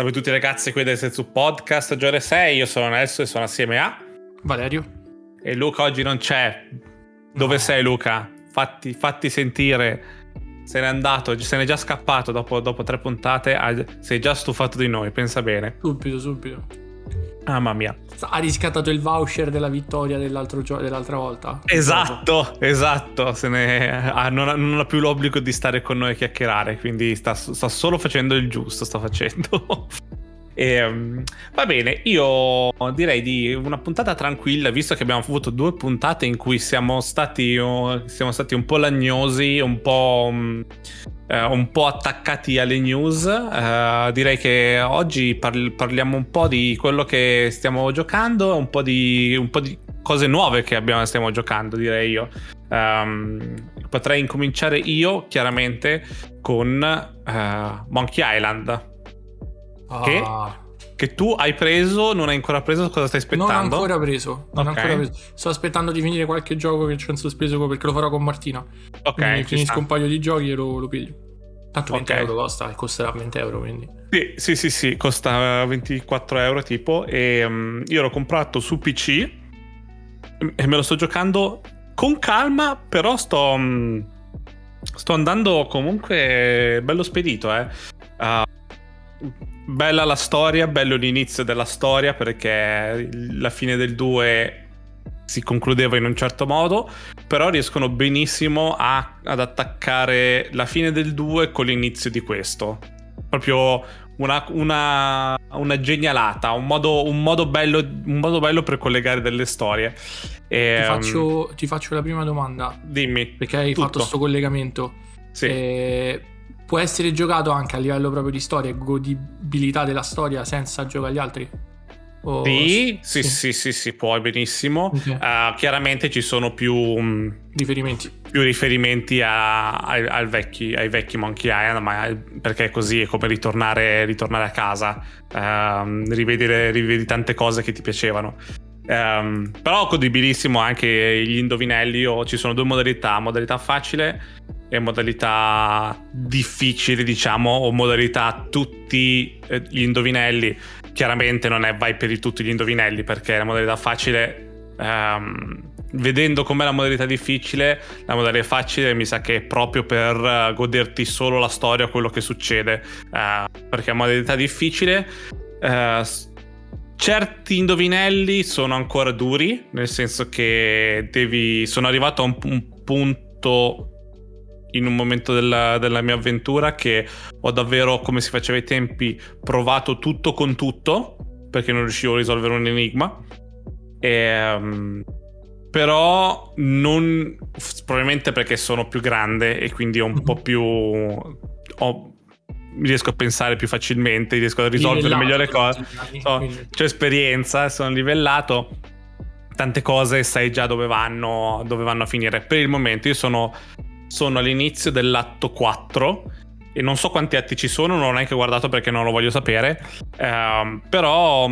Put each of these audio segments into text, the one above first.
Salve a tutti ragazzi qui del Setsu Podcast, giorno 6, io sono Nelson e sono assieme a Valerio. E Luca oggi non c'è. Dove no. sei Luca? Fatti, fatti, sentire. Se n'è andato, se n'è già scappato dopo, dopo tre puntate, sei già stufato di noi, pensa bene. Subito, subito. Mamma mia. Ha riscattato il voucher della vittoria gio- dell'altra volta. Esatto, esatto. Ne... Ah, non, ha, non, ha, più l'obbligo di stare con noi a chiacchierare, quindi sta, sta solo facendo il giusto, sta facendo. E, um, va bene, io direi di una puntata tranquilla, visto che abbiamo avuto due puntate in cui siamo stati, uh, siamo stati un po' lagnosi, un po', uh, un po' attaccati alle news. Uh, direi che oggi parli- parliamo un po' di quello che stiamo giocando, un po' di, un po di cose nuove che abbiamo, stiamo giocando, direi io. Um, potrei incominciare io, chiaramente, con Monkey Island ah. che, tu hai preso, non hai ancora preso, cosa stai aspettando? Non ho ancora preso, non okay. ancora preso. Sto aspettando di finire qualche gioco che c'è in sospeso perché lo farò con Martina. Ok. Quindi finisco sta. un paio di giochi e lo, lo piglio. Tanto 20 okay. euro costa, costerà 20 euro quindi. Sì, sì, sì, sì costa 24 euro tipo e um, io l'ho comprato su PC e me lo sto giocando con calma, però sto, um, sto andando comunque bello spedito, eh. Uh, bella la storia, bello l'inizio della storia perché la fine del 2 si concludeva in un certo modo, però riescono benissimo a, ad attaccare la fine del 2 con l'inizio di questo. Proprio una, una, una genialata, un modo, un, modo bello, un modo, bello, per collegare delle storie. E, ti, faccio, um, ti, faccio, la prima domanda. Dimmi. Perché hai tutto. fatto questo collegamento. Sì. E può essere giocato anche a livello proprio di storia e godibilità della storia senza giocare agli altri? O... Sì, sì, sì, sì, sì, puoi benissimo. Okay. Uh, chiaramente ci sono più um, riferimenti, più riferimenti a, a, al vecchi, ai vecchi Monkey Island, ma perché così è come ritornare, ritornare a casa, uh, rivedi, rivedi tante cose che ti piacevano. Um, però godibilissimo anche gli indovinelli. Io, ci sono due modalità: modalità facile e modalità difficili, diciamo, o modalità tutti eh, gli indovinelli. Chiaramente non è vai per tutti gli indovinelli perché la modalità facile, um, vedendo com'è la modalità difficile, la modalità facile mi sa che è proprio per uh, goderti solo la storia, quello che succede. Uh, perché la modalità difficile. Uh, certi indovinelli sono ancora duri, nel senso che devi. Sono arrivato a un, un punto in un momento della, della, mia avventura che ho davvero, come si faceva ai tempi, provato tutto con tutto perché non riuscivo a risolvere un enigma. E, um, però non probabilmente perché sono più grande e quindi ho un po' più ho, riesco a pensare più facilmente riesco a risolvere meglio le cose. so, c'ho esperienza sono livellato tante cose sai già dove vanno dove vanno a finire. Per il momento io sono sono all'inizio dell'atto 4 e non so quanti atti ci sono, non ho neanche guardato perché non lo voglio sapere, eh, però,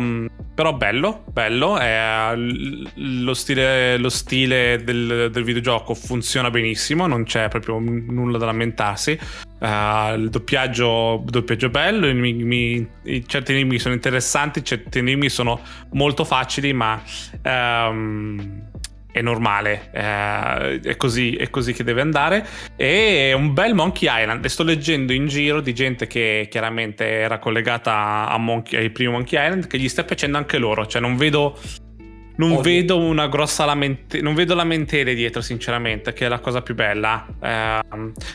però, bello, bello, eh, lo stile, lo stile del, del, videogioco funziona benissimo, non c'è proprio nulla da lamentarsi, eh, il doppiaggio, doppiaggio bello, enigmi, certi enigmi sono interessanti, certi enigmi sono molto facili, ma... Ehm, è normale, eh, è, così, è, così, che deve andare. E è un bel Monkey Island. E sto leggendo in giro di gente che chiaramente era collegata Monkey, ai primi Monkey Island, che gli sta piacendo anche loro. Cioè, non vedo. Non vedo una grossa lamentela, non vedo lamentele dietro, sinceramente, che è la cosa più bella. Eh,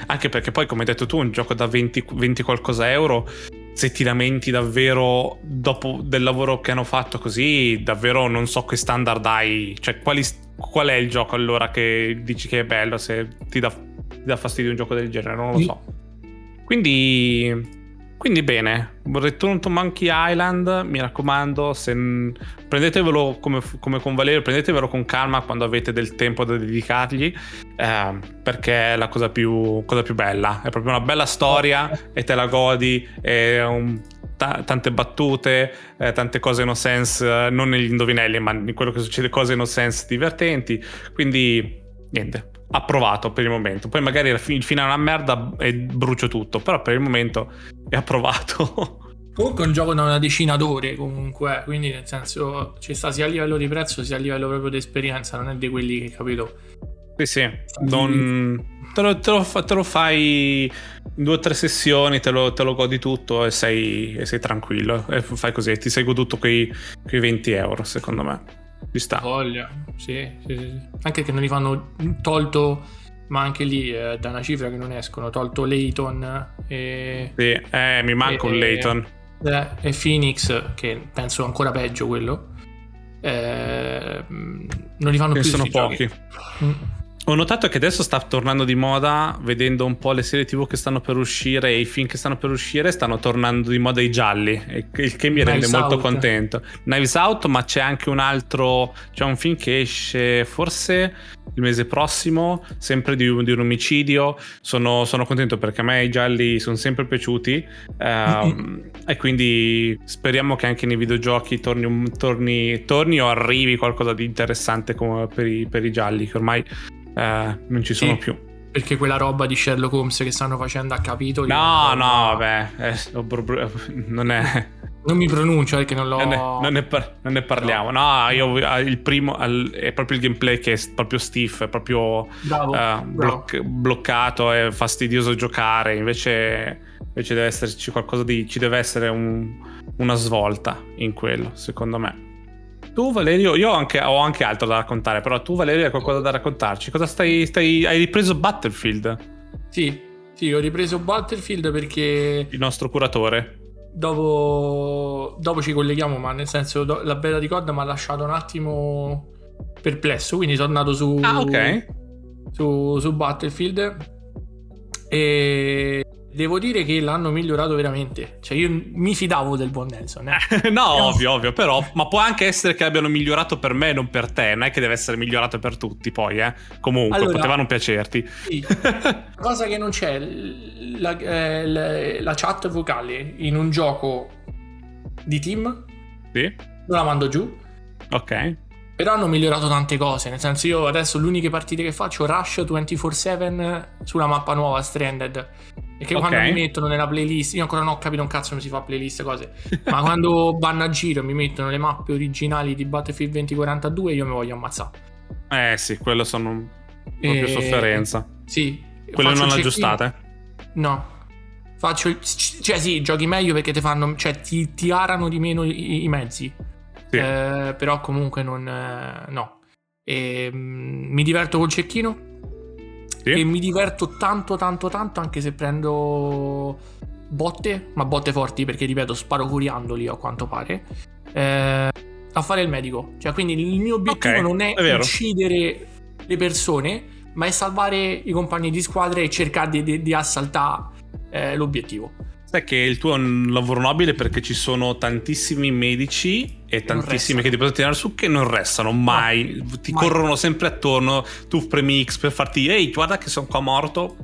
anche perché poi, come hai detto tu, un gioco da 20, 20 qualcosa euro se ti lamenti davvero dopo del lavoro che hanno fatto così, davvero non so che standard hai. Cioè, quali, qual è il gioco allora che dici che è bello se ti dà, ti dà fastidio un gioco del genere? Non lo so. Quindi quindi bene, Return to Monkey Island, mi raccomando, se, prendetevelo come, come, con Valerio, prendetevelo con calma quando avete del tempo da dedicargli, eh, perché è la cosa più, cosa più, bella, è proprio una bella storia e te la godi, è un, tante battute, eh, tante cose no sense, non negli indovinelli, ma in quello che succede cose no sense divertenti, quindi niente, approvato per il momento. Poi magari il finale è una merda e brucio tutto, però per il momento è approvato. Comunque è un gioco da una decina d'ore comunque, quindi nel senso ci sta sia a livello di prezzo sia a livello proprio di esperienza, non è di quelli che capito. Sì, sì, non... te, lo, te, lo, te, lo, fai in due o tre sessioni, te lo, te lo godi tutto e sei, e sei, tranquillo. E fai così, ti seguo tutto quei, quei 20 euro, secondo me. Ci sta. Voglia, sì, sì, sì. Anche che non li fanno tolto ma anche lì eh, da una cifra che non escono, tolto Layton e... Sì, eh, mi manca e, un Layton. Eh, e Phoenix, che penso ancora peggio quello, eh, non li fanno che più. sono pochi. Mm. Ho notato che adesso sta tornando di moda, vedendo un po' le serie TV che stanno per uscire e i film che stanno per uscire, stanno tornando di moda i gialli, il che mi Knives rende molto contento. Knives Out, ma c'è anche un altro, c'è un film che esce forse il mese prossimo, sempre di, di un omicidio. Sono, sono, contento perché a me i gialli sono sempre piaciuti um, e quindi speriamo che anche nei videogiochi torni, torni, torni o arrivi qualcosa di interessante come per i, per i gialli, che ormai eh, non ci sono sì, più. Perché quella roba di Sherlock Holmes che stanno facendo a capitoli. No, no, vabbè, eh, non è. Non mi pronuncio perché non l'ho. Non ne, non ne, par- non ne parliamo. No. no, io il primo è proprio il gameplay che è proprio stiff, è proprio bravo, uh, bravo. Bloc- bloccato, è fastidioso giocare. Invece, invece deve esserci qualcosa di. Ci deve essere un, una svolta in quello, secondo me. Tu, Valerio, io ho anche, ho anche, altro da raccontare, però tu, Valerio, hai qualcosa da raccontarci. Cosa stai, stai. Hai ripreso Battlefield? Sì, sì, ho ripreso Battlefield perché. Il nostro curatore. Dopo, dopo ci colleghiamo, ma nel senso, la beta di COD mi ha lasciato un attimo perplesso. Quindi sono andato su. Ah, ok. Su, su Battlefield. E Devo dire che l'hanno migliorato veramente. Cioè, io mi fidavo del buon Nelson. Eh? no, ovvio, ovvio, però. Ma può anche essere che abbiano migliorato per me, non per te. Non è che deve essere migliorato per tutti, poi, eh. Comunque, allora, poteva non piacerti. Sì. cosa che non c'è, la, eh, la, la, chat vocale in un gioco di team. Sì. Non la mando giù. Ok. Però hanno migliorato tante cose, nel senso io adesso le uniche partite che faccio Rush 24-7 sulla mappa nuova Stranded. E che okay. quando mi mettono nella playlist, io ancora non ho capito un cazzo come si fa playlist cose, ma quando vanno a giro e mi mettono le mappe originali di Battlefield 2042 io mi voglio ammazzare. Eh sì, quello sono proprio e... sofferenza. Sì. Quelle non aggiustate? No. Faccio, cioè sì, giochi meglio perché ti fanno, cioè ti, ti arano di meno i, i mezzi sì. eh, però comunque non... Eh, no. E, mh, mm, mi diverto col cecchino. Sì. E mi diverto tanto, tanto, tanto, anche se prendo botte, ma botte forti perché, ripeto, sparo coriandoli a quanto pare. Eh, a fare il medico. Cioè, quindi il mio obiettivo okay, non è, è uccidere le persone, ma è salvare i compagni di squadra e cercare di, di, di assaltare eh, l'obiettivo. Sai che il tuo è un lavoro nobile perché ci sono tantissimi medici e tantissimi che ti possono tirare su che non restano mai, no, ti mai. corrono sempre attorno, tu premi X per farti ehi guarda che sono qua morto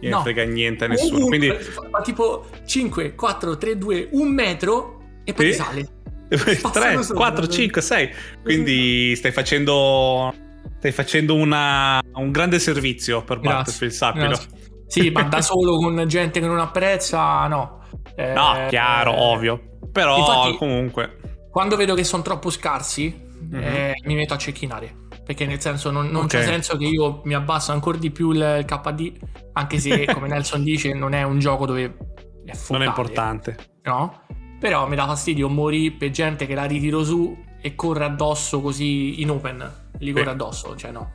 e no. non frega niente a nessuno. Quindi... Fa tipo 5, 4, 3, 2, 1 metro e poi sì. sale. 3, 4, 5, 6. Quindi stai facendo stai facendo una, un grande servizio per Battlefield, sappilo. Sì, ma da solo con gente che non apprezza, no. Eh, no, chiaro, eh, ovvio. Però infatti, comunque. Quando vedo che sono troppo scarsi, mm-hmm. eh, mi metto a cecchinare. Perché nel senso non, non okay. c'è senso che io mi abbasso ancora di più il, KD, anche se come Nelson dice non è un gioco dove è focale, Non è importante. No? Però mi dà fastidio morire per gente che la ritiro su e corre addosso così in open. Li corre addosso, cioè no.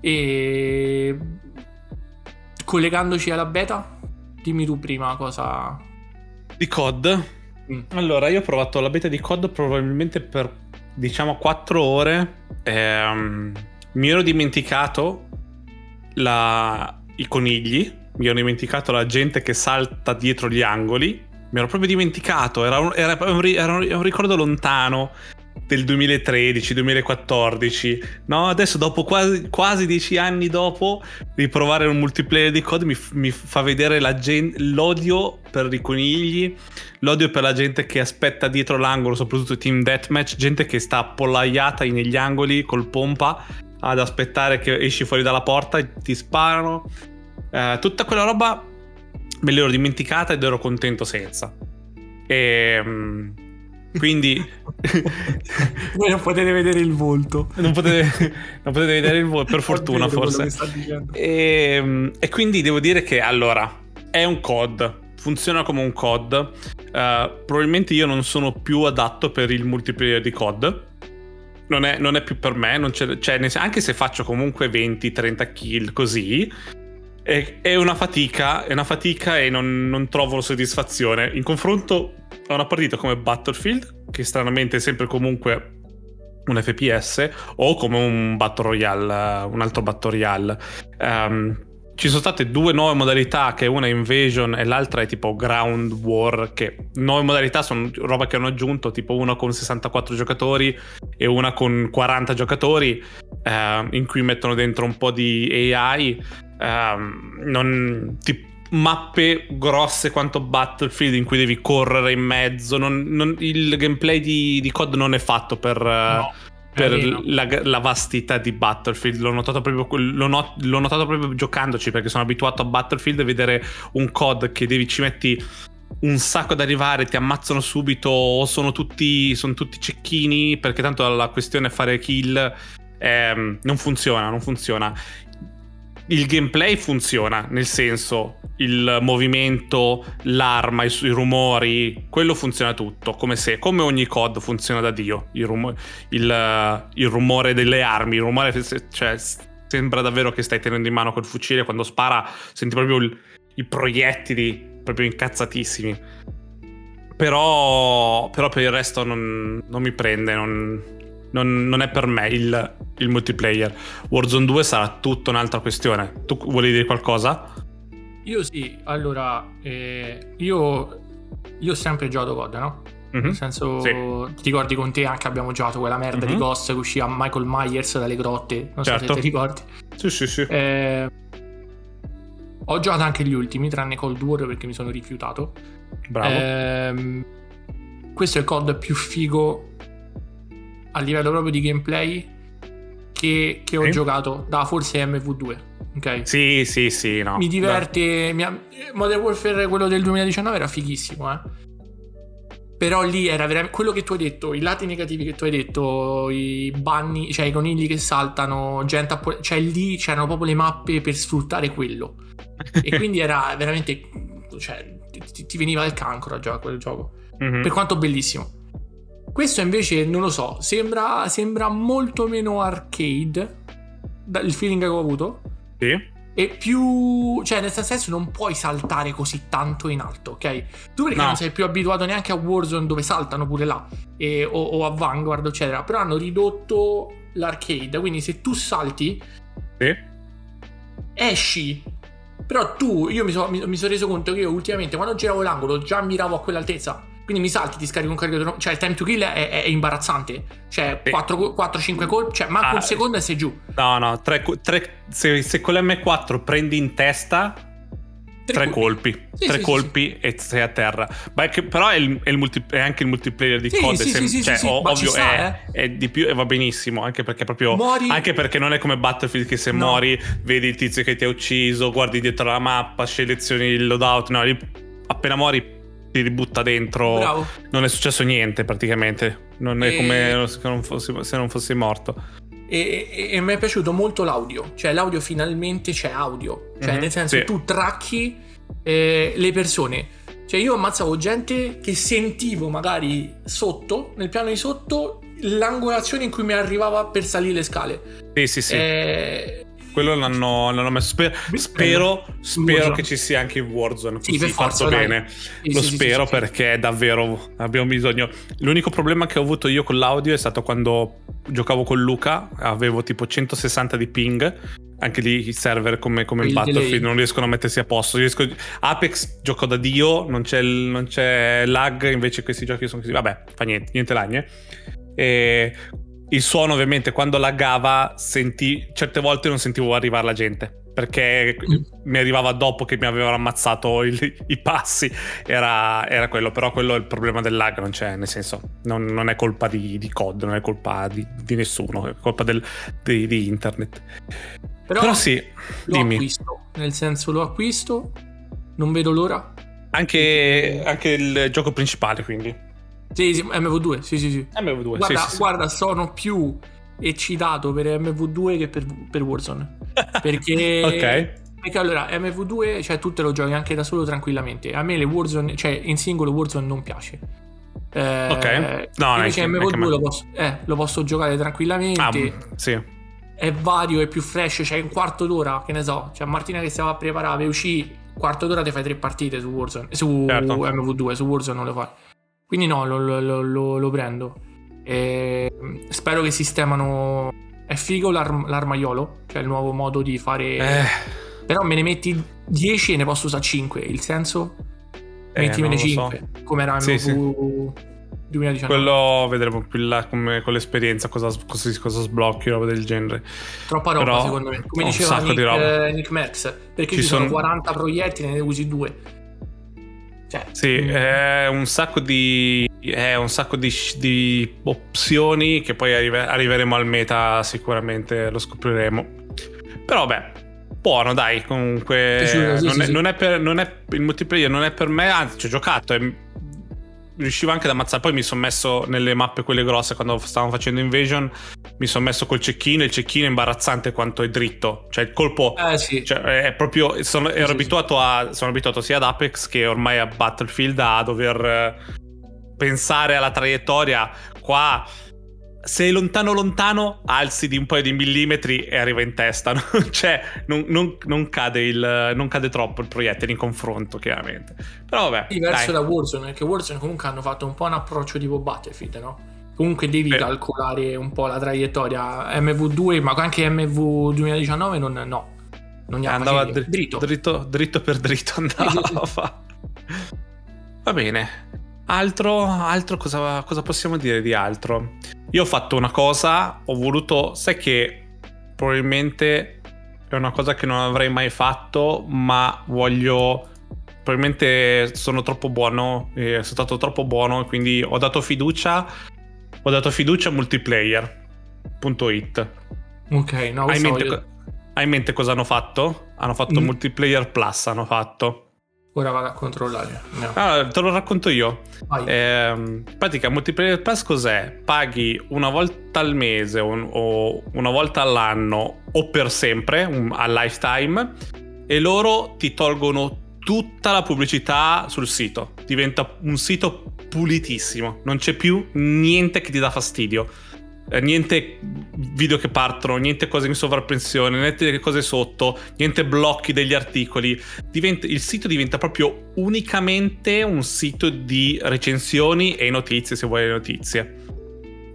E collegandoci alla beta, dimmi tu prima cosa... Di COD? Mm. Allora, io ho provato la beta di COD probabilmente per, diciamo, 4 ore. Ehm, mi ero dimenticato la... i conigli, mi ero dimenticato la gente che salta dietro gli angoli. Mi ero proprio dimenticato, era un, era un, era un ricordo lontano del 2013-2014, no? Adesso dopo quasi, quasi, dieci anni dopo riprovare un multiplayer di COD mi, mi fa vedere gen- l'odio per i conigli, l'odio per la gente che aspetta dietro l'angolo, soprattutto team deathmatch, gente che sta appollaiata negli angoli col pompa ad aspettare che esci fuori dalla porta e ti sparano. Eh, tutta quella roba me l'ero dimenticata ed ero contento senza. E, ehm, quindi voi non potete vedere il volto. Non potete, non potete vedere il volto per fortuna forse. e, ehm, e, quindi devo dire che allora è un COD funziona come un COD. Uh, probabilmente io non sono più adatto per il multiplayer di COD. Non è, non è più per me cioè, anche se faccio comunque 20-30 kill così è, è, una fatica è una fatica e non, non trovo soddisfazione. In confronto a una partita come Battlefield, che stranamente è sempre comunque un FPS, o come un Battle Royale, un altro Battle Royale. Um, ci sono state due nuove modalità, che una è Invasion e l'altra è tipo Ground War, che nuove modalità sono roba che hanno aggiunto, tipo una con 64 giocatori e una con 40 giocatori, eh, in cui mettono dentro un po' di AI. Eh, non, tipo, mappe grosse quanto Battlefield in cui devi correre in mezzo. Non, non, il gameplay di, di, COD non è fatto per, no, per la, la, vastità di Battlefield. L'ho notato, proprio, l'ho, not, l'ho notato proprio giocandoci perché sono abituato a Battlefield e vedere un COD che devi ci metti un sacco ad arrivare, ti ammazzano subito o sono tutti, sono tutti cecchini perché tanto la questione è fare kill. Eh, non funziona, non funziona il gameplay funziona, nel senso il movimento, l'arma, i, i, rumori, quello funziona tutto, come se, come ogni COD funziona da Dio, il, rum- il, il rumore delle armi, il rumore, cioè, sembra davvero che stai tenendo in mano quel fucile, quando spara senti proprio il, i proiettili proprio incazzatissimi. Però, però per il resto non, non mi prende, non, non, non, è per me il, il, multiplayer. Warzone 2 sarà tutta un'altra questione. Tu vuoi dire qualcosa? Io sì, allora, eh, io, io ho sempre giocato COD, no? Mm-hmm. Nel senso, sì. ti ricordi con te anche abbiamo giocato quella merda mm-hmm. di Ghost che usciva Michael Myers dalle grotte, non certo. so se certo. ti ricordi. Sì, sì, sì. Eh, ho giocato anche gli ultimi, tranne Cold War perché mi sono rifiutato. Bravo. Eh, questo è il COD più figo a livello proprio di gameplay che, che ho sì. giocato da forse MV2. Ok? Sì, sì, sì. No. Mi diverte. Mi. Modern Warfare, quello del 2019, era fighissimo, eh. Però lì era veramente quello che tu hai detto, i lati negativi che tu hai detto, i banni, cioè i conigli che saltano, gente a... cioè lì c'erano proprio le mappe per sfruttare quello. e quindi era veramente, cioè ti, ti veniva il cancro a giocare quel gioco. Mm-hmm. Per quanto bellissimo. Questo invece non lo so, sembra, sembra molto meno arcade, il feeling che ho avuto. Sì. E più... cioè nel senso non puoi saltare così tanto in alto, ok? Tu perché no. non sei più abituato neanche a Warzone dove saltano pure là, e, o, o, a Vanguard, eccetera. Però hanno ridotto l'arcade, quindi se tu salti... Sì. Esci però tu, io mi sono son reso conto che io ultimamente quando giravo l'angolo già miravo a quell'altezza. Quindi mi salti, ti scarichi un caricatore. Cioè, il time to kill è, è, è imbarazzante. Cioè, 4-5 colpi. Cioè, manco ah, un secondo e sei giù. No, no. Tre, tre, se, se con l'M4 prendi in testa, Tre, tre colpi, sì, tre sì, colpi sì, e sei a terra. Che, però è, il, è, il multi, è, anche il multiplayer di COD. Sì, sem- cioè, ovvio sta, è, eh. è, di più e va benissimo. Anche perché proprio. Muori. Anche perché non è come Battlefield che se no. muori, vedi il tizio che ti ha ucciso, guardi dietro la mappa, selezioni il loadout. No, lì, appena muori ti ributta dentro. Bravo. Non è successo niente praticamente. Non è e... come se non, fossi, se non fossi morto. E, e, e, mi è piaciuto molto l'audio. Cioè, l'audio finalmente c'è audio. Cioè, mm-hmm, nel senso, sì. tu tracchi eh, le persone. Cioè, io ammazzavo gente che sentivo magari sotto, nel piano di sotto, l'angolazione in cui mi arrivava per salire le scale. Sì, sì, sì. Eh, quello l'hanno, l'hanno messo. Spero, spero, spero che ci sia anche in Warzone. Sì, fatto forza, bene. Sì, Lo sì, spero perché davvero abbiamo bisogno. L'unico problema che ho avuto io con l'audio è stato quando giocavo con Luca. Avevo tipo 160 di ping. Anche lì i server come, come in Battlefield non riescono a mettersi a posto. Riesco... Apex gioco da Dio, non c'è, non c'è lag. Invece questi giochi sono così. Vabbè, fa niente, niente lagne. E il suono ovviamente quando laggava senti, certe volte non sentivo arrivare la gente perché mm. mi arrivava dopo che mi avevano ammazzato il, i passi era, era, quello però quello è il problema del lag non c'è nel senso non, non è colpa di, di, COD non è colpa di, di nessuno è colpa del, di, di, internet però, però sì lo dimmi acquisto nel senso lo acquisto non vedo l'ora Anche, anche il gioco principale, quindi. Sì, sì, MV2, sì, sì, sì. MV2, guarda, sì, sì, guarda sono più eccitato per MV2 che per, per Warzone. Perché... ok. Perché allora MV2, cioè tu te lo giochi anche da solo tranquillamente. A me le Warzone, cioè in singolo Warzone non piace. Eh, ok. No, invece MV2 lo posso, eh, lo posso, giocare tranquillamente. Ah, sì. È vario, è più fresh, c'è cioè un quarto d'ora, che ne so. Cioè Martina che stava a preparare, uscì, quarto d'ora ti fai tre partite su Warzone, su certo. MV2, su Warzone non le fai. Quindi no, lo, lo, lo, lo prendo. E spero che sistemano. È figo l'ar- l'armaiolo, cioè il nuovo modo di fare. Eh. Però me ne metti 10 e ne posso usare 5. Il senso? Eh, Mettimene 5. So. Come era sì, MV... sì. 2019. Quello vedremo più là come, con l'esperienza cosa, cosa, cosa sblocchi, roba del genere. Troppa roba Però, secondo me. Come diceva Nick, eh, Nick Max. Perché ci, ci sono 40 proiettili e ne usi 2. Cioè, sì. Mm. è un sacco di. È un sacco di, di opzioni che poi arrive, arriveremo al meta, sicuramente lo scopriremo. Però, beh, buono, dai. Comunque, sì, non, sì, è, sì. non, è, per, non è il multiplayer, non è per me. Anzi, ci ho giocato. È, riuscivo anche ad ammazzare. Poi mi sono messo nelle mappe quelle grosse quando stavamo facendo Invasion. Mi sono messo col cecchino. Il cecchino è imbarazzante quanto è dritto. Cioè, il colpo eh, sì. cioè, è proprio. Sono, ero abituato a. Sono abituato sia ad Apex che ormai a Battlefield a dover eh, pensare alla traiettoria. Qua sei lontano lontano, alzi di un paio di millimetri e arriva in testa. cioè, non, non, non, cade il, non, cade troppo il proiettile in confronto, chiaramente. Però vabbè. Diverso dai. da Warzone, perché Warzone comunque hanno fatto un po' un approccio tipo Battlefield, no? Comunque devi Beh. calcolare un po' la traiettoria MV2, ma anche MV 2019 non, no. Non andava dr- dritto. dritto. Dritto per dritto andava. Va bene. Altro, altro cosa, cosa, possiamo dire di altro? Io ho fatto una cosa, ho voluto, sai che probabilmente è una cosa che non avrei mai fatto, ma voglio, probabilmente sono troppo buono, eh, sono stato troppo buono, quindi ho dato fiducia, ho dato fiducia a multiplayer.it. Ok, no, hai in, mente, hai in mente cosa hanno fatto? Hanno fatto mm. multiplayer plus, hanno fatto. Ora vado a controllare. No. Allora, te lo racconto io. Eh, in pratica, Multiplayer Pass cos'è? Paghi una volta al mese un, o una volta all'anno o per sempre, un, a lifetime, e loro ti tolgono tutta la pubblicità sul sito. Diventa un sito pulitissimo. Non c'è più niente che ti dà fastidio eh, niente video che partono, niente cose in sovrappensione, niente cose sotto, niente blocchi degli articoli. Diventa, il sito diventa proprio unicamente un sito di recensioni e notizie, se vuoi le notizie.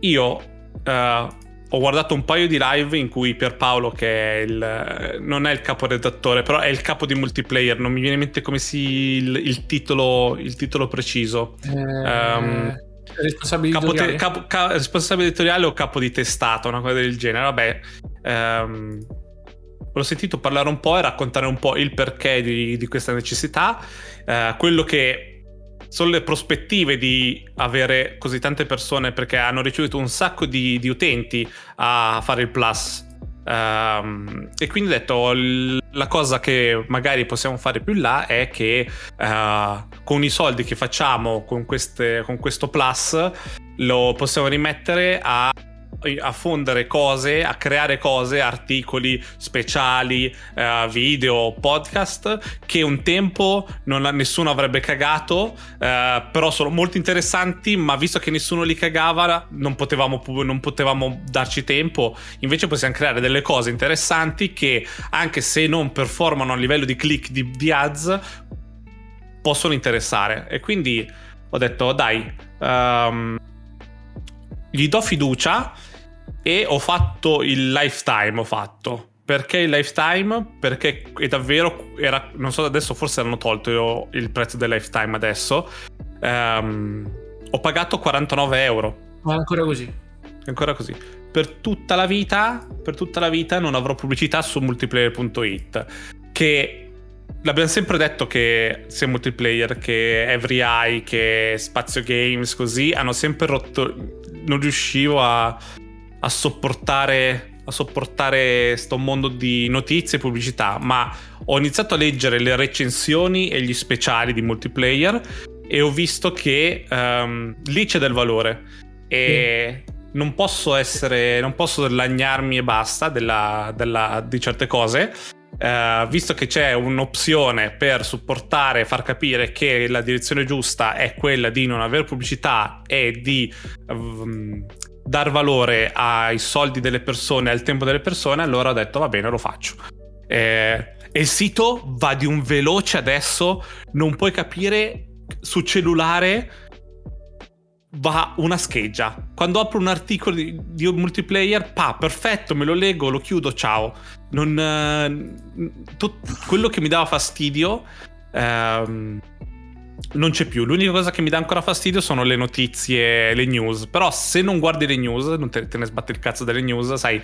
Io eh, ho guardato un paio di live in cui Pierpaolo, che è il, non è il caporedattore, però è il capo di multiplayer, non mi viene in mente come si il, il, titolo, il titolo preciso. Eh... Um, Responsabile capo editoriale. Te, capo, ca, responsabile editoriale o capo di testata, una cosa del genere. Vabbè, ehm, l'ho sentito parlare un po' e raccontare un po' il perché di, di questa necessità, eh, quello che sono le prospettive di avere così tante persone perché hanno ricevuto un sacco di, di utenti a fare il plus. Um, e quindi ho detto la cosa che magari possiamo fare più in là è che uh, con i soldi che facciamo con, queste, con questo plus lo possiamo rimettere a a fondere cose, a creare cose, articoli speciali, uh, video, podcast che un tempo non, nessuno avrebbe cagato, uh, però sono molto interessanti, ma visto che nessuno li cagava non potevamo, non potevamo darci tempo, invece possiamo creare delle cose interessanti che anche se non performano a livello di click di, di ads possono interessare. E quindi ho detto dai um, gli do fiducia e ho fatto il lifetime, ho fatto. Perché il lifetime? Perché è davvero, era, non so adesso forse hanno tolto il prezzo del lifetime adesso. Um, ho pagato 49 euro. Ma ancora così. Ancora così. Per tutta la vita, per tutta la vita non avrò pubblicità su multiplayer.it. Che l'abbiamo sempre detto che sia multiplayer, che Every Eye, che Spazio Games, così hanno sempre rotto. Non riuscivo a a sopportare a sopportare sto mondo di notizie e pubblicità, ma ho iniziato a leggere le recensioni e gli speciali di multiplayer e ho visto che um, lì c'è del valore e sì. non posso essere, non posso lagnarmi e basta della, della, di certe cose. Uh, visto che c'è un'opzione per supportare far capire che la direzione giusta è quella di non avere pubblicità e di um, dar valore ai soldi delle persone, al tempo delle persone, allora ho detto va bene, lo faccio. Eh, e il sito va di un veloce adesso, non puoi capire su cellulare va una scheggia. Quando apro un articolo di, di multiplayer, pa, perfetto, me lo leggo, lo chiudo, ciao. Non, uh, tutto quello che mi dava fastidio uh, non c'è più. L'unica cosa che mi dà ancora fastidio sono le notizie, le news. Però se non guardi le news, non te, te ne sbatti il cazzo delle news, sai,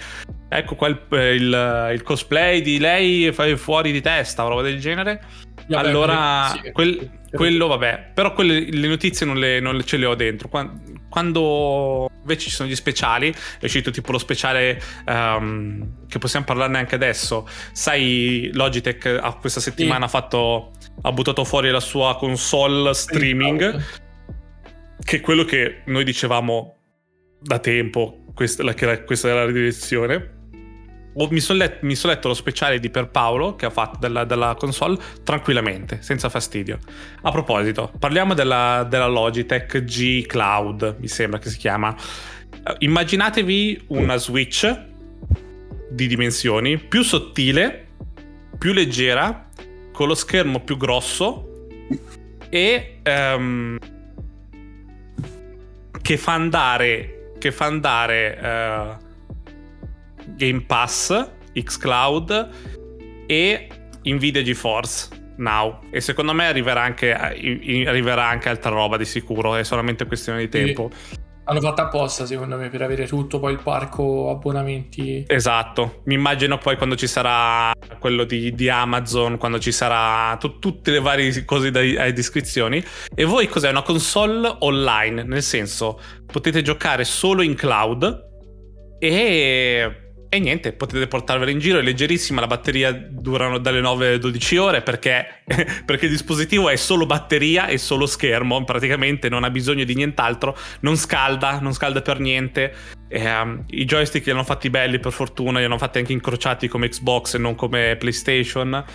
ecco qua il, il, il cosplay di lei fai fuori di testa roba del genere. Vabbè, allora, quel, quello vabbè, però quelle, le notizie non, le, non ce le ho dentro. Quando, quando invece ci sono gli speciali, è uscito tipo lo speciale um, che possiamo parlarne anche adesso. Sai, Logitech questa settimana sì. ha fatto ha buttato fuori la sua console streaming, che è quello che noi dicevamo da tempo, questa, la, questa era la direzione. Mi sono let, son letto lo speciale di Pierpaolo che ha fatto della, della, console tranquillamente, senza fastidio. A proposito, parliamo della, della Logitech G Cloud, mi sembra che si chiama. Eh, immaginatevi una Switch di dimensioni più sottile, più leggera con lo schermo più grosso e um, che fa andare che fa andare uh, Game Pass, xCloud e Nvidia GeForce Now e secondo me arriverà anche, arriverà anche altra roba di sicuro è solamente questione di tempo sì. Hanno fatto apposta, secondo me, per avere tutto poi il parco abbonamenti. Esatto. Mi immagino poi quando ci sarà quello di, di Amazon, quando ci sarà t- tutte le varie cose da, a descrizioni. E voi cos'è? Una console online, nel senso, potete giocare solo in cloud e e niente, potete portarvela in giro, è leggerissima, la batteria durano dalle 9 alle 12 ore perché, perché, il dispositivo è solo batteria e solo schermo, praticamente non ha bisogno di nient'altro, non scalda, non scalda per niente. E, um, I joystick li hanno fatti belli per fortuna, li hanno fatti anche incrociati come Xbox e non come PlayStation.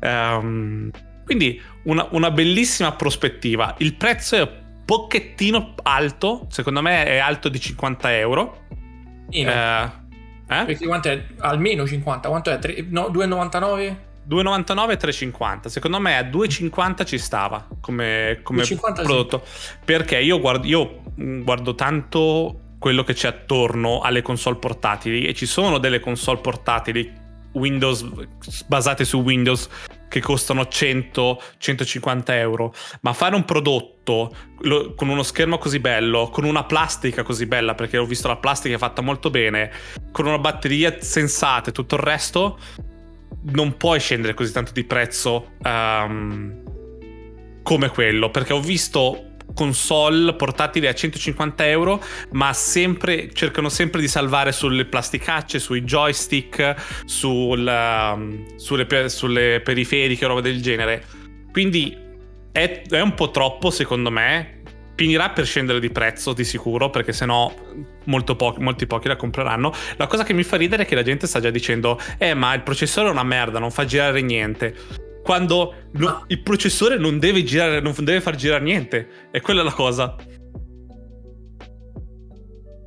Um, quindi una, una bellissima prospettiva. Il prezzo è un pochettino alto, secondo me è alto di 50 euro. Eh, eh? Perché quanto è? Almeno 50. Quanto è? 3, no, 2,99? 2,99 e 3,50. Secondo me a 2,50 ci stava come, come prodotto. Sì. Perché io guardo, io guardo tanto quello che c'è attorno alle console portatili e ci sono delle console portatili Windows basate su Windows che costano 100-150 euro, ma fare un prodotto lo, con uno schermo così bello, con una plastica così bella, perché ho visto la plastica fatta molto bene, con una batteria sensata e tutto il resto, non puoi scendere così tanto di prezzo um, come quello, perché ho visto console portatili a 150 euro, ma sempre, cercano sempre di salvare sulle plasticacce, sui joystick, sul, um, sulle, sulle, periferiche, roba del genere. Quindi è, è, un po' troppo, secondo me. Finirà per scendere di prezzo di sicuro, perché sennò po- molti pochi la compreranno. La cosa che mi fa ridere è che la gente sta già dicendo: Eh, ma il processore è una merda, non fa girare niente quando no, ah. il processore non deve girare, non deve far girare niente. E quella è la cosa.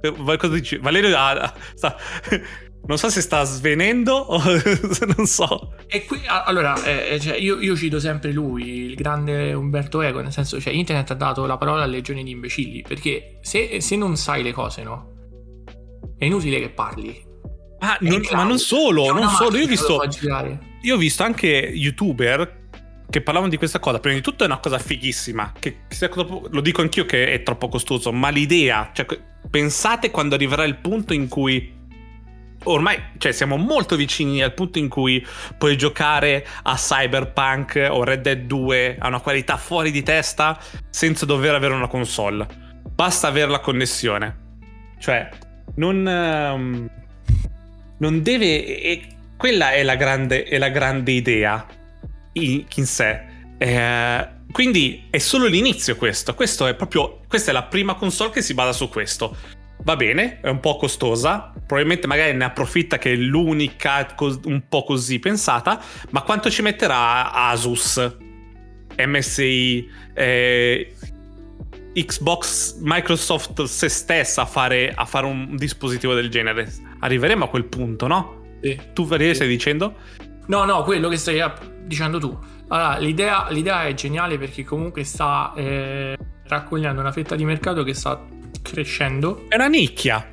Eh, cosa dici? Valerio ah, sta, non so se sta svenendo o non so. E qui, allora, eh, eh, cioè, io, io, cito sempre lui, il grande Umberto Eco, nel senso, cioè, internet ha dato la parola a legioni di imbecilli, perché se, se non sai le cose, no? È inutile che parli. Ah, non, ma non solo, non solo. Io ho visto. Io ho visto anche youtuber che parlavano di questa cosa. Prima di tutto è una cosa fighissima. Che, lo dico anch'io che è troppo costoso. Ma l'idea, cioè, pensate quando arriverà il punto in cui. Ormai, cioè, siamo molto vicini al punto in cui puoi giocare a Cyberpunk o Red Dead 2 a una qualità fuori di testa senza dover avere una console. Basta avere la connessione. Cioè, non. Um non deve... E quella è la grande, è la grande idea in, in sé. Eh, quindi è solo l'inizio questo. questo è proprio, questa è la prima console che si basa su questo. Va bene, è un po' costosa, probabilmente magari ne approfitta che è l'unica un po' così pensata, ma quanto ci metterà Asus, MSI, eh, Xbox, Microsoft se stessa a fare, a fare, un dispositivo del genere? Arriveremo a quel punto, no? Sì. Tu Valeria sì. stai dicendo? No, no, quello che stai dicendo tu. Allora, l'idea, l'idea è geniale perché comunque sta eh, raccogliendo una fetta di mercato che sta crescendo. È una nicchia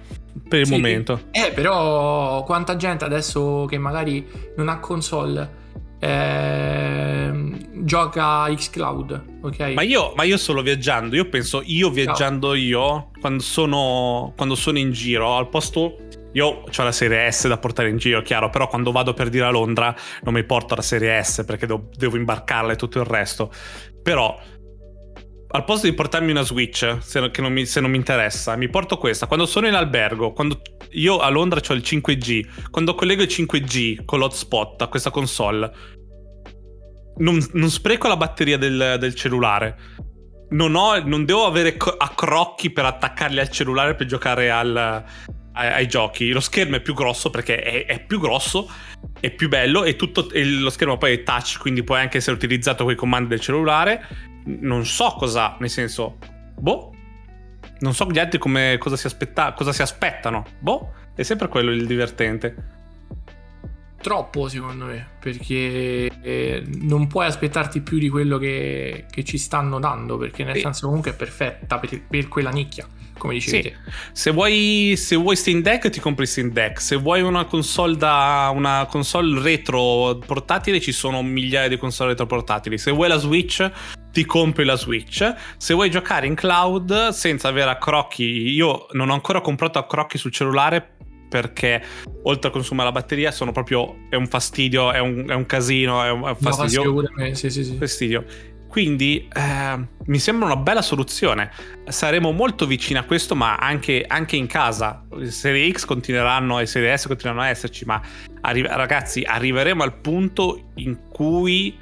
per il sì, momento. Eh, però quanta gente adesso che magari non ha console eh, gioca xCloud, ok? Ma io, ma io solo viaggiando, io penso io viaggiando io, quando sono, quando sono in giro, al posto io ho la serie S da portare in giro, chiaro, però quando vado per dire a Londra non mi porto la serie S perché devo, devo imbarcarla e tutto il resto. Però al posto di portarmi una Switch, se non, mi, se non, mi, interessa, mi porto questa. Quando sono in albergo, quando io a Londra ho il 5G, quando collego il 5G con l'hotspot a questa console, non, non spreco la batteria del, del cellulare. Non, ho, non, devo avere accrocchi per attaccarli al cellulare per giocare al, ai, ai, giochi. Lo schermo è più grosso perché è, è più grosso, è più bello e, tutto, e lo schermo poi è touch, quindi può anche essere utilizzato con i comandi del cellulare. Non so cosa, nel senso, boh. Non so gli altri come, cosa, si aspetta, cosa si aspettano. Boh, è sempre quello il divertente. Troppo secondo me, perché eh, non puoi aspettarti più di quello che, che ci stanno dando, perché nel sì. senso comunque è perfetta per, per quella nicchia come dicevi sì. Se vuoi, se vuoi Steam Deck ti compri Steam Deck, se vuoi una console da una console retro portatile ci sono migliaia di console retro portatili, se vuoi la Switch ti compri la Switch, se vuoi giocare in cloud senza avere accrocchi, io non ho ancora comprato accrocchi sul cellulare perché oltre a consumare la batteria sono proprio è un fastidio, è un, è un casino, è un, è un fastidio. No, sì, sì, sì. fastidio. Quindi eh, mi sembra una bella soluzione. Saremo molto vicini a questo, ma anche, anche in casa. Serie X continueranno e Serie S continueranno a esserci, ma arri- ragazzi, arriveremo al punto in cui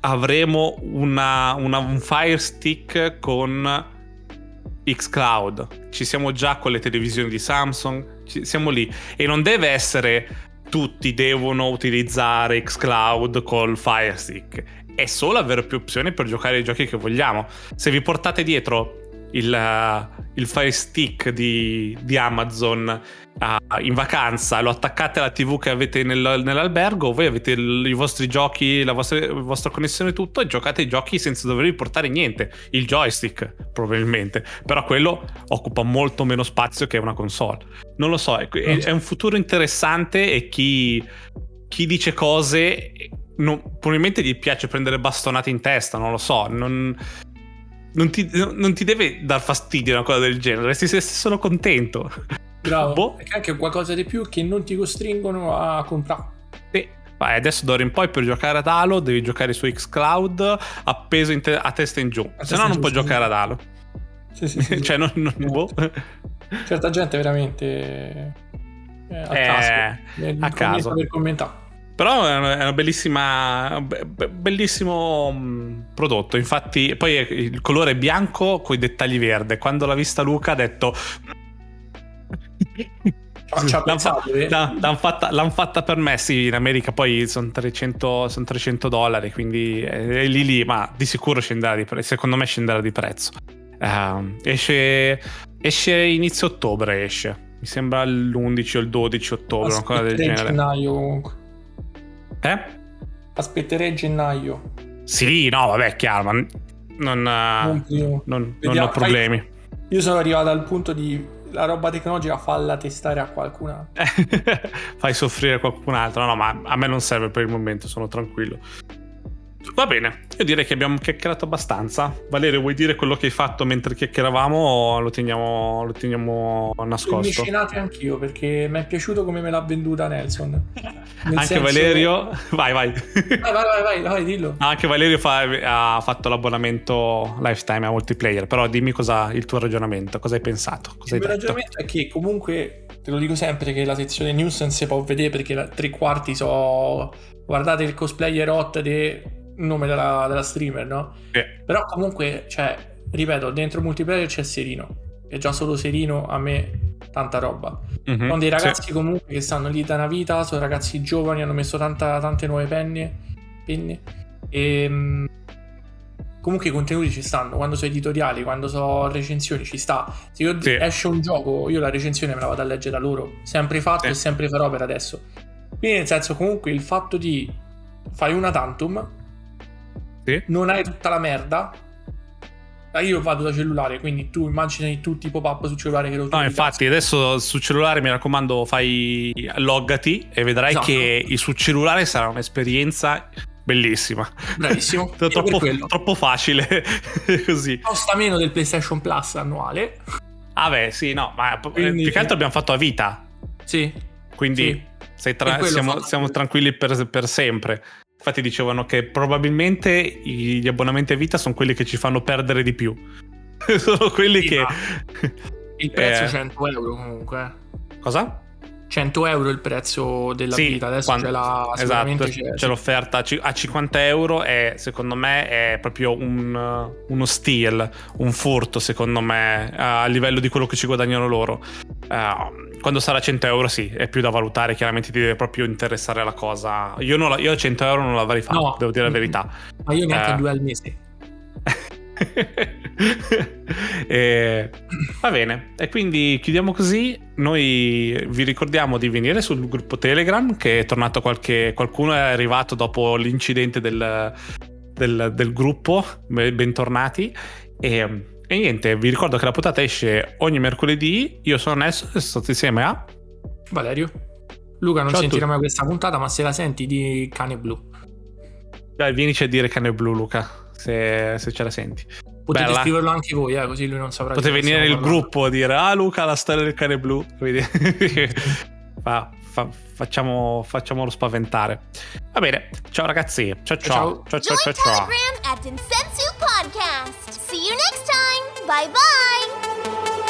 avremo una, una, un Fire Stick con xCloud. Ci siamo già con le televisioni di Samsung, ci, siamo lì. E non deve essere tutti devono utilizzare xCloud col Fire Stick è solo avere più opzioni per giocare ai giochi che vogliamo. Se vi portate dietro il, uh, il Fire Stick di, di Amazon uh, in vacanza, lo attaccate alla TV che avete nel, nell'albergo, voi avete il, i vostri giochi, la vostra, la vostra connessione tutto, e giocate i giochi senza dovervi portare niente. Il joystick, probabilmente. Però quello occupa molto meno spazio che una console. Non lo so, è, è, è un futuro interessante e chi, chi dice cose non, probabilmente gli piace prendere bastonate in testa, non lo so. Non, non, ti, non ti, deve dar fastidio una cosa del genere, se sei solo contento. Bravo. Boh. Perché anche qualcosa di più che non ti costringono a comprare. Sì. Vai, adesso d'ora in poi per giocare ad Halo devi giocare su Xcloud appeso te- a testa in giù, se no non puoi giocare ad Halo. Sì, sì, sì. cioè, non, non boh. Certa gente veramente eh, a eh, caso. A caso. Per commentare. Però è una bellissima, bellissimo mm, prodotto. Infatti, poi il colore bianco con i dettagli verde. Quando l'ha vista Luca ha detto. L'hanno, fa- l'hanno, fatta, l'hanno, fatta, per me, sì, in America poi sono 300, sono 300 dollari, quindi è lì lì, ma di sicuro scenderà di prezzo, secondo me scenderà di prezzo. Uh, esce, esce inizio ottobre, esce, mi sembra l'11 o il 12 ottobre, Aspetta, una cosa del genere. Gennaio. Eh? Aspetterei gennaio. Sì, no, vabbè, chiaro, ma non, non, non, non ho problemi. Fai... Io sono arrivato al punto di la roba tecnologica falla testare a qualcun altro. Fai soffrire qualcun altro. No, no, ma a me non serve per il momento, sono tranquillo. Va bene, io direi che abbiamo chiacchierato abbastanza. Valerio, vuoi dire quello che hai fatto mentre chiacchieravamo o lo teniamo, lo teniamo nascosto? Mi scenate anch'io perché mi è piaciuto come me l'ha venduta Nelson. Nel anche. Valerio... Vai, vai. Vai, vai, vai, vai, vai dillo. Anche Valerio fa, ha fatto l'abbonamento lifetime a multiplayer, però dimmi cosa il tuo ragionamento, cosa hai pensato? Cosa il hai mio detto? ragionamento è che comunque te lo dico sempre che la sezione news non si può vedere perché la, tre quarti so guardate il cosplayer hot del nome della, della streamer, no? Sì. Però comunque, cioè, ripeto, dentro multiplayer c'è Serino. E già solo Serino a me tanta roba. Mhm, Sono dei ragazzi sì. comunque che stanno lì da una vita, sono ragazzi giovani, hanno messo tanta- tante nuove penne, penne. E mm, comunque i contenuti ci stanno, quando sono editoriali, quando so recensioni ci sta. Se io Sì. esce un gioco, io la recensione me la vado a leggere da loro, sempre fatto Sì. e sempre farò per adesso. Quindi nel senso comunque il fatto di fai una tantum, Sì. non hai tutta la merda. Ah, Io vado da cellulare, quindi tu immagini tutti i pop-up sul cellulare che lo No, infatti, adesso sul cellulare mi raccomando, fai loggati e vedrai Esatto. che sul cellulare sarà un'esperienza bellissima. Bravissimo. Troppo, troppo facile così. Costa meno del PlayStation Plus annuale. Ah, beh, sì, no, ma eh, Quindi- più che altro abbiamo fatto a vita. Sì. Quindi Sì. sei tra- siamo, siamo tranquilli per, per sempre. Infatti dicevano che probabilmente gli abbonamenti a vita sono quelli che ci fanno perdere di più. sono quelli Sì, che... Il prezzo Eh. è 100 euro comunque. Cosa? 100 euro il prezzo della Sì, vita. Adesso quando- c'è la esatto, c'è, c'è, l'offerta a ci- a 50 euro e secondo me è proprio un, uno steal, un furto secondo me a livello di quello che ci guadagnano loro. Uh, quando sarà 100 euro sì, è più da valutare, chiaramente ti deve proprio interessare la cosa. Io, non la- io a 100 euro non l'avrei fatto, No. devo dire la verità. Ma io neanche Eh. due al mese. E- va bene, e quindi chiudiamo così. Noi vi ricordiamo di venire sul gruppo Telegram che è tornato qualche qualcuno è arrivato dopo l'incidente del, del- del gruppo. Be- Bentornati. E, e niente, vi ricordo che la puntata esce ogni mercoledì. Io sono Nelson e sto insieme a. Valerio. Luca non Ciao sentirà mai questa puntata, ma se la senti di cane blu. Dai, vienici a dire cane blu, Luca. Se, se ce la senti. Potete Bella. scriverlo anche voi, eh, così lui non saprà. Potete venire nel parlando. gruppo a dire Ah Luca la storia del cane blu fa- fa- facciamo, facciamolo spaventare Va bene Ciao ragazzi Ciao ciao Ciao ciao ciao ciao Telegram at Densensu podcast. See you next time. Bye bye.